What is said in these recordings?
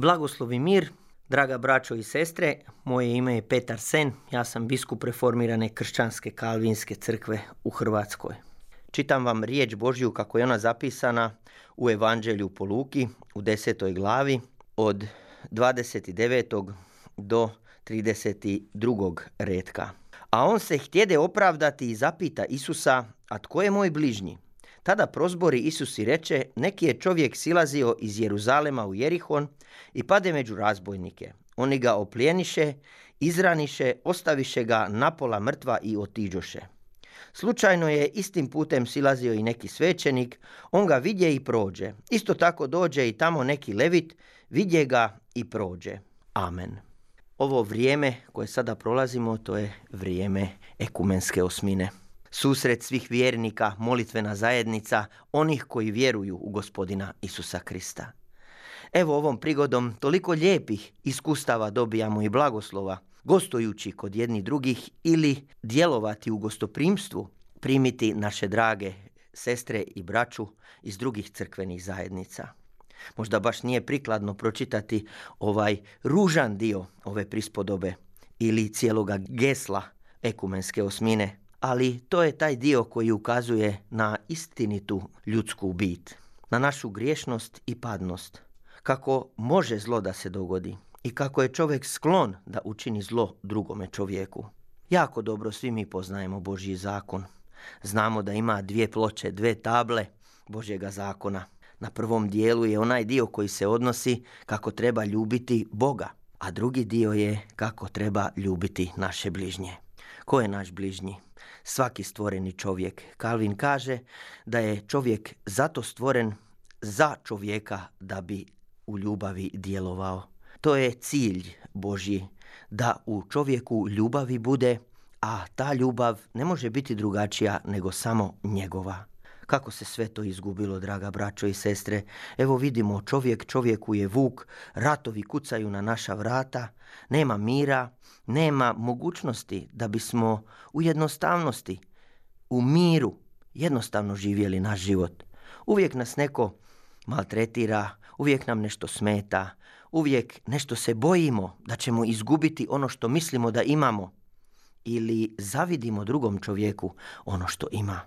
Blagoslovi mir, draga braćo i sestre, moje ime je Petar Sen, ja sam biskup reformirane kršćanske kalvinske crkve u Hrvatskoj. Čitam vam riječ Božju kako je ona zapisana u Evanđelju po Luki u desetoj glavi od 29. do 32. redka. A on se htjede opravdati i zapita Isusa, a tko je moj bližnji? Tada prozbori Isus i reče, neki je čovjek silazio iz Jeruzalema u Jerihon i pade među razbojnike. Oni ga oplijeniše, izraniše, ostaviše ga napola mrtva i otiđoše. Slučajno je istim putem silazio i neki svećenik, on ga vidje i prođe. Isto tako dođe i tamo neki levit, vidje ga i prođe. Amen. Ovo vrijeme koje sada prolazimo, to je vrijeme ekumenske osmine susret svih vjernika, molitvena zajednica, onih koji vjeruju u gospodina Isusa Krista. Evo ovom prigodom toliko lijepih iskustava dobijamo i blagoslova, gostujući kod jednih drugih ili djelovati u gostoprimstvu, primiti naše drage sestre i braću iz drugih crkvenih zajednica. Možda baš nije prikladno pročitati ovaj ružan dio ove prispodobe ili cijeloga gesla ekumenske osmine, ali to je taj dio koji ukazuje na istinitu ljudsku bit, na našu griješnost i padnost, kako može zlo da se dogodi i kako je čovjek sklon da učini zlo drugome čovjeku. Jako dobro svi mi poznajemo Božji zakon. Znamo da ima dvije ploče, dve table Božjega zakona. Na prvom dijelu je onaj dio koji se odnosi kako treba ljubiti Boga, a drugi dio je kako treba ljubiti naše bližnje. Ko je naš bližnji? Svaki stvoreni čovjek. Kalvin kaže da je čovjek zato stvoren za čovjeka da bi u ljubavi djelovao. To je cilj Božji, da u čovjeku ljubavi bude, a ta ljubav ne može biti drugačija nego samo njegova. Kako se sve to izgubilo, draga braćo i sestre? Evo vidimo, čovjek čovjeku je vuk, ratovi kucaju na naša vrata, nema mira, nema mogućnosti da bismo u jednostavnosti, u miru, jednostavno živjeli naš život. Uvijek nas neko maltretira, uvijek nam nešto smeta, uvijek nešto se bojimo da ćemo izgubiti ono što mislimo da imamo ili zavidimo drugom čovjeku ono što ima.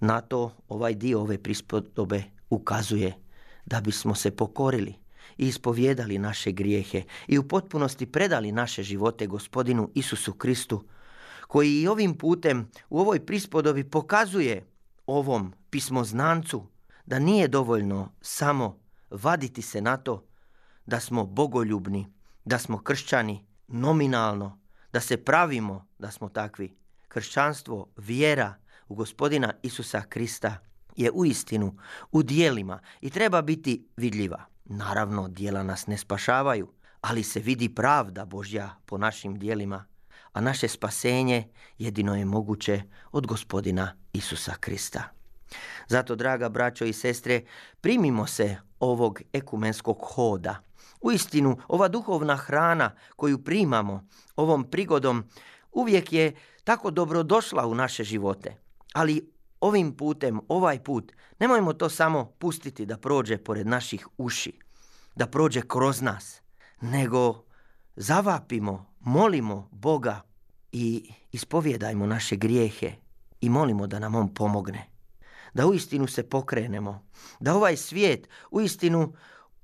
Na to ovaj dio ove prispodobe ukazuje da bismo se pokorili i ispovjedali naše grijehe i u potpunosti predali naše živote gospodinu Isusu Kristu, koji i ovim putem u ovoj prispodobi pokazuje ovom pismoznancu da nije dovoljno samo vaditi se na to da smo bogoljubni, da smo kršćani nominalno, da se pravimo da smo takvi. Kršćanstvo, vjera, u gospodina Isusa Krista je u istinu u dijelima i treba biti vidljiva. Naravno, dijela nas ne spašavaju, ali se vidi pravda Božja po našim dijelima, a naše spasenje jedino je moguće od gospodina Isusa Krista. Zato, draga braćo i sestre, primimo se ovog ekumenskog hoda. U istinu, ova duhovna hrana koju primamo ovom prigodom uvijek je tako dobrodošla u naše živote. Ali ovim putem, ovaj put, nemojmo to samo pustiti da prođe pored naših uši, da prođe kroz nas, nego zavapimo, molimo Boga i ispovjedajmo naše grijehe i molimo da nam On pomogne. Da uistinu se pokrenemo, da ovaj svijet uistinu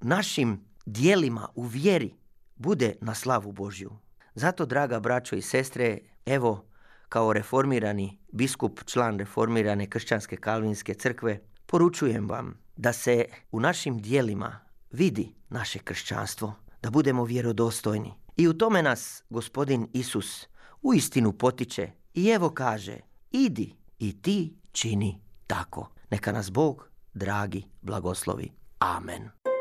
našim dijelima u vjeri bude na slavu Božju. Zato, draga braćo i sestre, evo, kao reformirani biskup, član reformirane kršćanske kalvinske crkve, poručujem vam da se u našim dijelima vidi naše kršćanstvo, da budemo vjerodostojni. I u tome nas gospodin Isus u istinu potiče i evo kaže, idi i ti čini tako. Neka nas Bog, dragi, blagoslovi. Amen.